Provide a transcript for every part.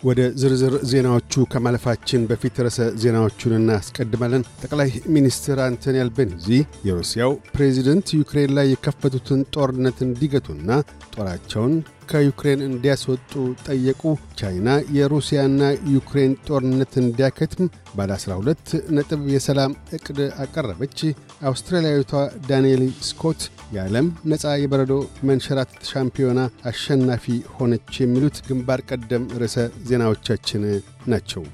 ወደ ዝርዝር ዜናዎቹ ከማለፋችን በፊት ርዕሰ ዜናዎቹን እናስቀድማለን። ጠቅላይ ሚኒስትር አንቶኒ አልቤኒዚ የሩሲያው ፕሬዚደንት ዩክሬን ላይ የከፈቱትን ጦርነት እንዲገቱና ጦራቸውን ከዩክሬን እንዲያስወጡ ጠየቁ። ቻይና የሩሲያና ዩክሬን ጦርነት እንዲያከትም ባለ 12 ነጥብ የሰላም ዕቅድ አቀረበች። አውስትራሊያዊቷ ዳንኤል ስኮት የዓለም ነፃ የበረዶ መንሸራተት ሻምፒዮና አሸናፊ ሆነች። የሚሉት ግንባር ቀደም ርዕሰ ዜናዎቻችን ናቸው።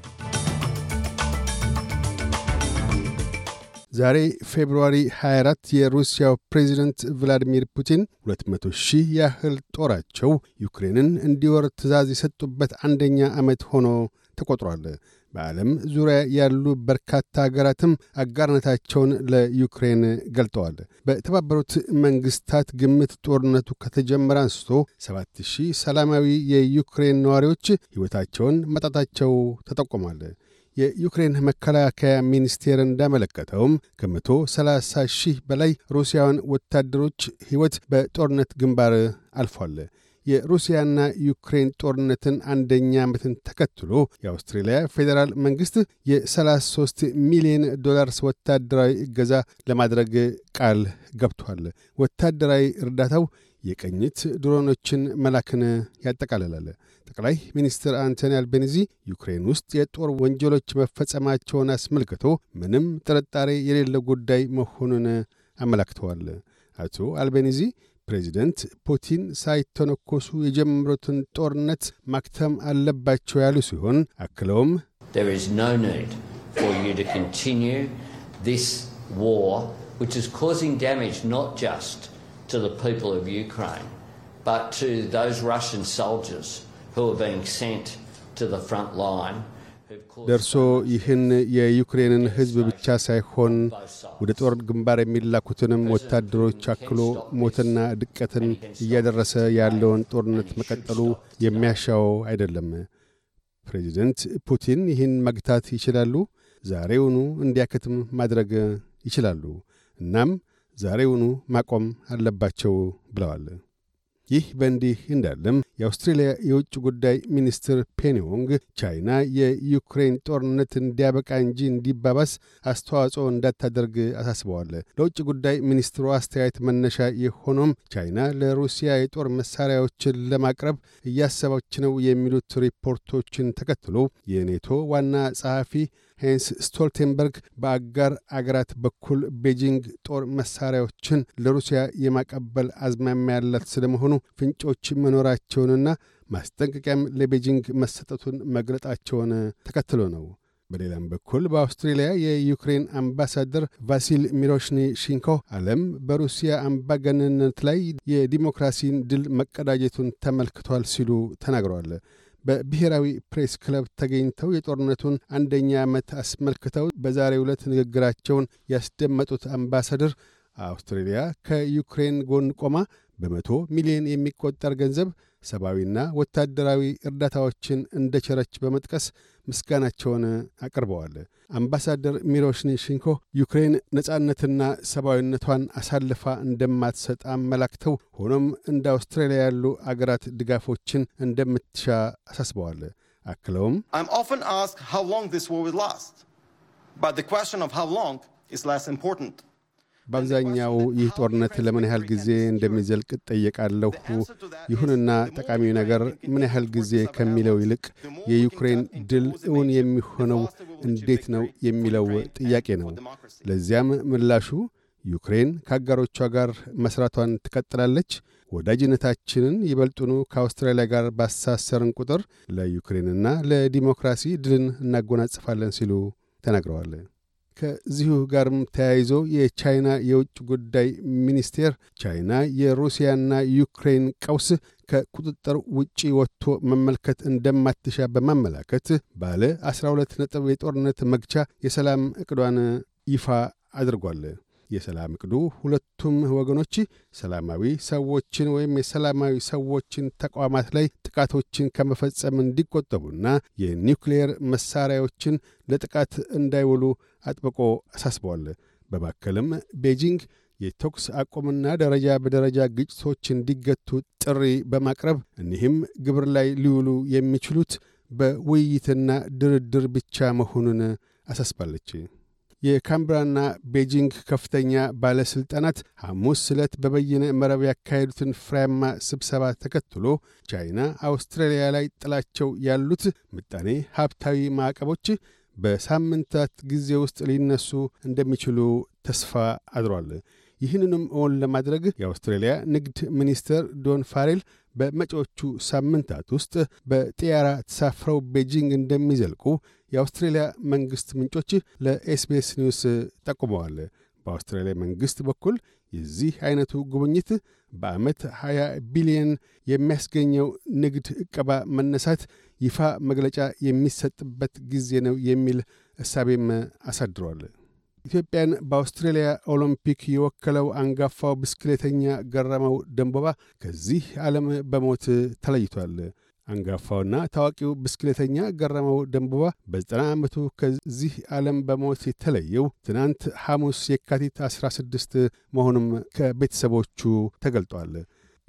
ዛሬ ፌብርዋሪ 24 የሩሲያው ፕሬዚደንት ቭላዲሚር ፑቲን 200 ሺህ ያህል ጦራቸው ዩክሬንን እንዲወር ትእዛዝ የሰጡበት አንደኛ ዓመት ሆኖ ተቆጥሯል። በዓለም ዙሪያ ያሉ በርካታ አገራትም አጋርነታቸውን ለዩክሬን ገልጠዋል። በተባበሩት መንግሥታት ግምት ጦርነቱ ከተጀመረ አንስቶ 7000 ሰላማዊ የዩክሬን ነዋሪዎች ሕይወታቸውን ማጣታቸው ተጠቁሟል። የዩክሬን መከላከያ ሚኒስቴር እንዳመለከተውም ከመቶ 30 ሺህ በላይ ሩሲያውያን ወታደሮች ሕይወት በጦርነት ግንባር አልፏል። የሩሲያና ዩክሬን ጦርነትን አንደኛ ዓመትን ተከትሎ የአውስትሬልያ ፌዴራል መንግሥት የ33 ሚሊዮን ዶላርስ ወታደራዊ እገዛ ለማድረግ ቃል ገብቷል። ወታደራዊ እርዳታው የቅኝት ድሮኖችን መላክን ያጠቃልላል። ጠቅላይ ሚኒስትር አንቶኒ አልቤኒዚ ዩክሬን ውስጥ የጦር ወንጀሎች መፈጸማቸውን አስመልክቶ ምንም ጥርጣሬ የሌለ ጉዳይ መሆኑን አመላክተዋል። አቶ አልቤኒዚ ፕሬዚደንት ፑቲን ሳይተነኮሱ የጀመሩትን ጦርነት ማክተም አለባቸው ያሉ ሲሆን አክለውም to the people of Ukraine, but to those Russian soldiers who are being sent to the front line. ደርሶ ይህን የዩክሬንን ሕዝብ ብቻ ሳይሆን ወደ ጦር ግንባር የሚላኩትንም ወታደሮች አክሎ ሞትና ድቀትን እያደረሰ ያለውን ጦርነት መቀጠሉ የሚያሻው አይደለም። ፕሬዚደንት ፑቲን ይህን መግታት ይችላሉ። ዛሬውኑ እንዲያከትም ማድረግ ይችላሉ። እናም ዛሬውኑ ማቆም አለባቸው ብለዋል። ይህ በእንዲህ እንዳለም የአውስትሬልያ የውጭ ጉዳይ ሚኒስትር ፔኒዮንግ ቻይና የዩክሬን ጦርነት እንዲያበቃ እንጂ እንዲባባስ አስተዋጽኦ እንዳታደርግ አሳስበዋል። ለውጭ ጉዳይ ሚኒስትሩ አስተያየት መነሻ የሆነውም ቻይና ለሩሲያ የጦር መሳሪያዎችን ለማቅረብ እያሰበች ነው የሚሉት ሪፖርቶችን ተከትሎ የኔቶ ዋና ጸሐፊ ሄንስ ስቶልቴንበርግ በአጋር አገራት በኩል ቤጂንግ ጦር መሳሪያዎችን ለሩሲያ የማቀበል አዝማሚያ ያላት ስለመሆኑ ፍንጮች መኖራቸውንና ማስጠንቀቂያም ለቤጂንግ መሰጠቱን መግለጣቸውን ተከትሎ ነው። በሌላም በኩል በአውስትሬልያ የዩክሬን አምባሳደር ቫሲል ሚሮሽኒ ሺንኮ ዓለም በሩሲያ አምባገነንነት ላይ የዲሞክራሲን ድል መቀዳጀቱን ተመልክቷል ሲሉ ተናግረዋል። በብሔራዊ ፕሬስ ክለብ ተገኝተው የጦርነቱን አንደኛ ዓመት አስመልክተው በዛሬው ዕለት ንግግራቸውን ያስደመጡት አምባሳደር አውስትሬልያ ከዩክሬን ጎን ቆማ በመቶ ሚሊዮን የሚቆጠር ገንዘብ ሰብአዊና ወታደራዊ እርዳታዎችን እንደ ቸረች በመጥቀስ ምስጋናቸውን አቅርበዋል። አምባሳደር ሚሮሽኒ ሽንኮ ዩክሬን ነጻነትና ሰብአዊነቷን አሳልፋ እንደማትሰጥ አመላክተው ሆኖም እንደ አውስትራሊያ ያሉ አገራት ድጋፎችን እንደምትሻ አሳስበዋል። አክለውም በአብዛኛው ይህ ጦርነት ለምን ያህል ጊዜ እንደሚዘልቅ እጠየቃለሁ። ይሁንና ጠቃሚው ነገር ምን ያህል ጊዜ ከሚለው ይልቅ የዩክሬን ድል እውን የሚሆነው እንዴት ነው የሚለው ጥያቄ ነው። ለዚያም ምላሹ ዩክሬን ከአጋሮቿ ጋር መሥራቷን ትቀጥላለች። ወዳጅነታችንን ይበልጡኑ ከአውስትራሊያ ጋር ባሳሰርን ቁጥር ለዩክሬንና ለዲሞክራሲ ድልን እናጎናጽፋለን ሲሉ ተናግረዋል። ከዚሁ ጋርም ተያይዞ የቻይና የውጭ ጉዳይ ሚኒስቴር ቻይና የሩሲያና ዩክሬን ቀውስ ከቁጥጥር ውጪ ወጥቶ መመልከት እንደማትሻ በማመላከት ባለ 12 ነጥብ የጦርነት መግቻ የሰላም ዕቅዷን ይፋ አድርጓል። የሰላም ዕቅዱ ሁለቱም ወገኖች ሰላማዊ ሰዎችን ወይም የሰላማዊ ሰዎችን ተቋማት ላይ ጥቃቶችን ከመፈጸም እንዲቆጠቡና የኒውክሌር መሣሪያዎችን ለጥቃት እንዳይውሉ አጥብቆ አሳስበዋል። በማከልም ቤጂንግ የተኩስ አቁምና ደረጃ በደረጃ ግጭቶች እንዲገቱ ጥሪ በማቅረብ እኒህም ግብር ላይ ሊውሉ የሚችሉት በውይይትና ድርድር ብቻ መሆኑን አሳስባለች። የካምብራና ቤጂንግ ከፍተኛ ባለሥልጣናት ሐሙስ ዕለት በበይነ መረብ ያካሄዱትን ፍሬያማ ስብሰባ ተከትሎ ቻይና አውስትራሊያ ላይ ጥላቸው ያሉት ምጣኔ ሀብታዊ ማዕቀቦች በሳምንታት ጊዜ ውስጥ ሊነሱ እንደሚችሉ ተስፋ አድሯል። ይህንንም እውን ለማድረግ የአውስትራሊያ ንግድ ሚኒስትር ዶን ፋሬል በመጪዎቹ ሳምንታት ውስጥ በጥያራ ተሳፍረው ቤጂንግ እንደሚዘልቁ የአውስትሬልያ መንግሥት ምንጮች ለኤስቢኤስ ኒውስ ጠቁመዋል። በአውስትራሊያ መንግሥት በኩል የዚህ ዐይነቱ ጉብኝት በዓመት 20 ቢሊዮን የሚያስገኘው ንግድ ዕቀባ መነሳት ይፋ መግለጫ የሚሰጥበት ጊዜ ነው የሚል እሳቤም አሳድሯል። ኢትዮጵያን በአውስትሬልያ ኦሎምፒክ የወከለው አንጋፋው ብስክሌተኛ ገረመው ደንቦባ ከዚህ ዓለም በሞት ተለይቷል። አንጋፋውና ታዋቂው ብስክሌተኛ ገረመው ደንቦባ በዘጠና ዓመቱ ከዚህ ዓለም በሞት የተለየው ትናንት ሐሙስ የካቲት 16 መሆኑም ከቤተሰቦቹ ተገልጧል።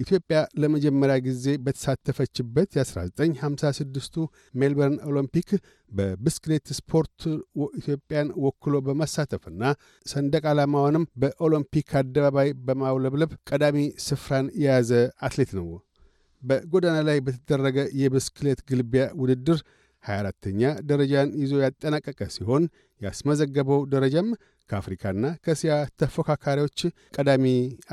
ኢትዮጵያ ለመጀመሪያ ጊዜ በተሳተፈችበት የ1956ቱ ሜልበርን ኦሎምፒክ በብስክሌት ስፖርት ኢትዮጵያን ወክሎ በመሳተፍና ሰንደቅ ዓላማዋንም በኦሎምፒክ አደባባይ በማውለብለብ ቀዳሚ ስፍራን የያዘ አትሌት ነው። በጎዳና ላይ በተደረገ የብስክሌት ግልቢያ ውድድር 24ተኛ ደረጃን ይዞ ያጠናቀቀ ሲሆን ያስመዘገበው ደረጃም ከአፍሪካና ከእስያ ተፎካካሪዎች ቀዳሚ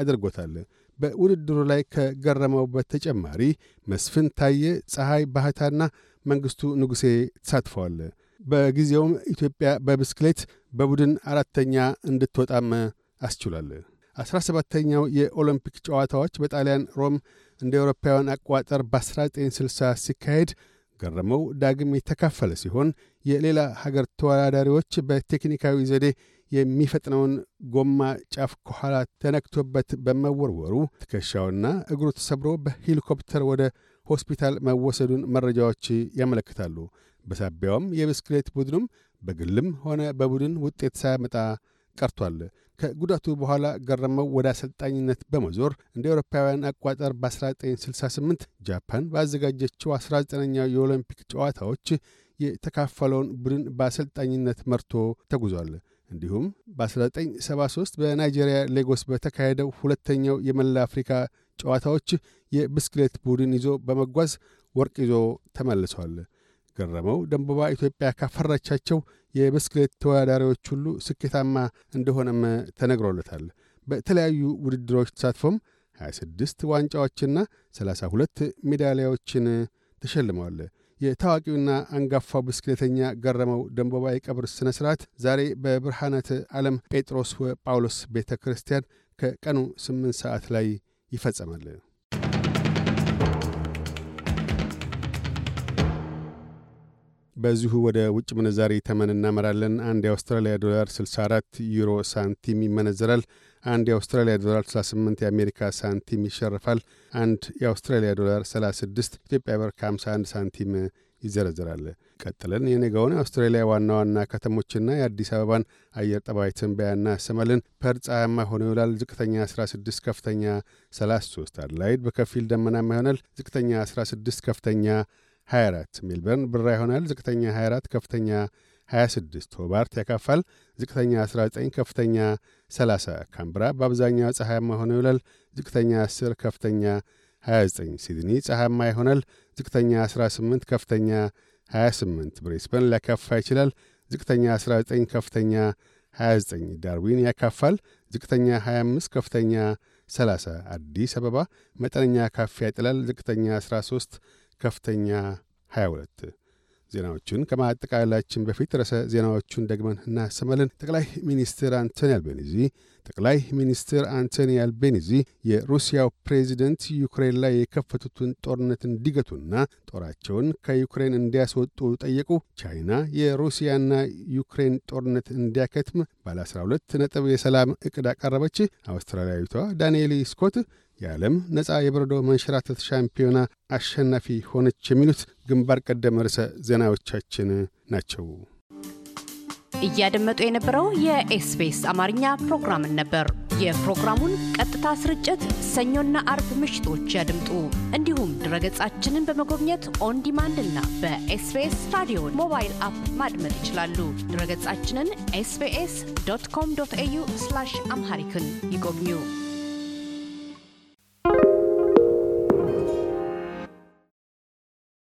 አድርጎታል። በውድድሩ ላይ ከገረመው በተጨማሪ መስፍን ታየ፣ ፀሐይ ባህታና መንግሥቱ ንጉሴ ተሳትፈዋል። በጊዜውም ኢትዮጵያ በብስክሌት በቡድን አራተኛ እንድትወጣም አስችሏል። አስራ ሰባተኛው የኦሎምፒክ ጨዋታዎች በጣሊያን ሮም እንደ አውሮፓውያን አቆጣጠር በ1960 ሲካሄድ ገረመው ዳግም የተካፈለ ሲሆን የሌላ ሀገር ተወዳዳሪዎች በቴክኒካዊ ዘዴ የሚፈጥነውን ጎማ ጫፍ ከኋላ ተነክቶበት በመወርወሩ ትከሻውና እግሩ ተሰብሮ በሄሊኮፕተር ወደ ሆስፒታል መወሰዱን መረጃዎች ያመለክታሉ። በሳቢያውም የብስክሌት ቡድኑም በግልም ሆነ በቡድን ውጤት ሳያመጣ ቀርቷል። ከጉዳቱ በኋላ ገረመው ወደ አሰልጣኝነት በመዞር እንደ አውሮፓውያን አቋጠር በ1968 ጃፓን ባዘጋጀችው 19ኛው የኦሎምፒክ ጨዋታዎች የተካፈለውን ቡድን በአሰልጣኝነት መርቶ ተጉዟል። እንዲሁም በ1973 በናይጄሪያ ሌጎስ በተካሄደው ሁለተኛው የመላ አፍሪካ ጨዋታዎች የብስክሌት ቡድን ይዞ በመጓዝ ወርቅ ይዞ ተመልሷል። ገረመው ደንቦባ ኢትዮጵያ ካፈራቻቸው የብስክሌት ተወዳዳሪዎች ሁሉ ስኬታማ እንደሆነም ተነግሮለታል። በተለያዩ ውድድሮች ተሳትፎም 26 ዋንጫዎችና 32 ሜዳሊያዎችን ተሸልመዋል። የታዋቂውና አንጋፋው ብስክሌተኛ ገረመው ደንቦባ የቀብር ሥነ ሥርዓት ዛሬ በብርሃናት ዓለም ጴጥሮስ ጳውሎስ ቤተ ክርስቲያን ከቀኑ 8 ሰዓት ላይ ይፈጸማል። በዚሁ ወደ ውጭ ምንዛሪ ተመን እናመራለን። አንድ የአውስትራሊያ ዶላር 64 ዩሮ ሳንቲም ይመነዘራል። አንድ የአውስትራሊያ ዶላር 68 የአሜሪካ ሳንቲም ይሸርፋል። አንድ የአውስትራሊያ ዶላር 36 ኢትዮጵያ ብር ከ51 ሳንቲም ይዘረዝራል። ቀጥለን የነገውን የአውስትራሊያ ዋና ዋና ከተሞችና የአዲስ አበባን አየር ጠባይ ትንበያ እናሰማለን። ፐርዝ ፀሐያማ ሆኖ ይውላል። ዝቅተኛ 16፣ ከፍተኛ 33። አድላይድ በከፊል ደመናማ ይሆናል። ዝቅተኛ 16፣ ከፍተኛ 24 ሜልበርን ብራ ይሆናል። ዝቅተኛ 24 ከፍተኛ 26 ሆባርት ያካፋል። ዝቅተኛ 19 ከፍተኛ 30 ካምብራ በአብዛኛው ፀሐያማ ሆኖ ይውላል። ዝቅተኛ 10 ከፍተኛ 29 ሲድኒ ፀሐያማ ይሆናል። ዝቅተኛ 18 ከፍተኛ 28 ብሬስበን ሊያካፋ ይችላል። ዝቅተኛ 19 ከፍተኛ 29 ዳርዊን ያካፋል። ዝቅተኛ 25 ከፍተኛ 30 አዲስ አበባ መጠነኛ ካፊያ ይጥላል። ዝቅተኛ 13 ከፍተኛ 22 ዜናዎቹን ከማጠቃላችን በፊት ርዕሰ ዜናዎቹን ደግመን እናሰማለን። ጠቅላይ ሚኒስትር አንቶኒ አልቤኒዚ ጠቅላይ ሚኒስትር አንቶኒ አልቤኒዚ የሩሲያው ፕሬዚደንት ዩክሬን ላይ የከፈቱትን ጦርነት እንዲገቱና ጦራቸውን ከዩክሬን እንዲያስወጡ ጠየቁ። ቻይና የሩሲያና ዩክሬን ጦርነት እንዲያከትም ባለ 12 ነጥብ የሰላም ዕቅድ አቀረበች። አውስትራሊያዊቷ ዳንኤሊ ስኮት የዓለም ነፃ የበረዶ መንሸራተት ሻምፒዮና አሸናፊ ሆነች። የሚሉት ግንባር ቀደም ርዕሰ ዜናዎቻችን ናቸው። እያደመጡ የነበረው የኤስቢኤስ አማርኛ ፕሮግራምን ነበር። የፕሮግራሙን ቀጥታ ስርጭት ሰኞና አርብ ምሽቶች ያድምጡ። እንዲሁም ድረገጻችንን በመጎብኘት on demand እና በኤስቢኤስ ራዲዮ mobile app ማድመጥ ይችላሉ። ድረገጻችንን ኤስቢኤስ ዶት ኮም ዶት ኤዩ አምሃሪክን ይጎብኙ።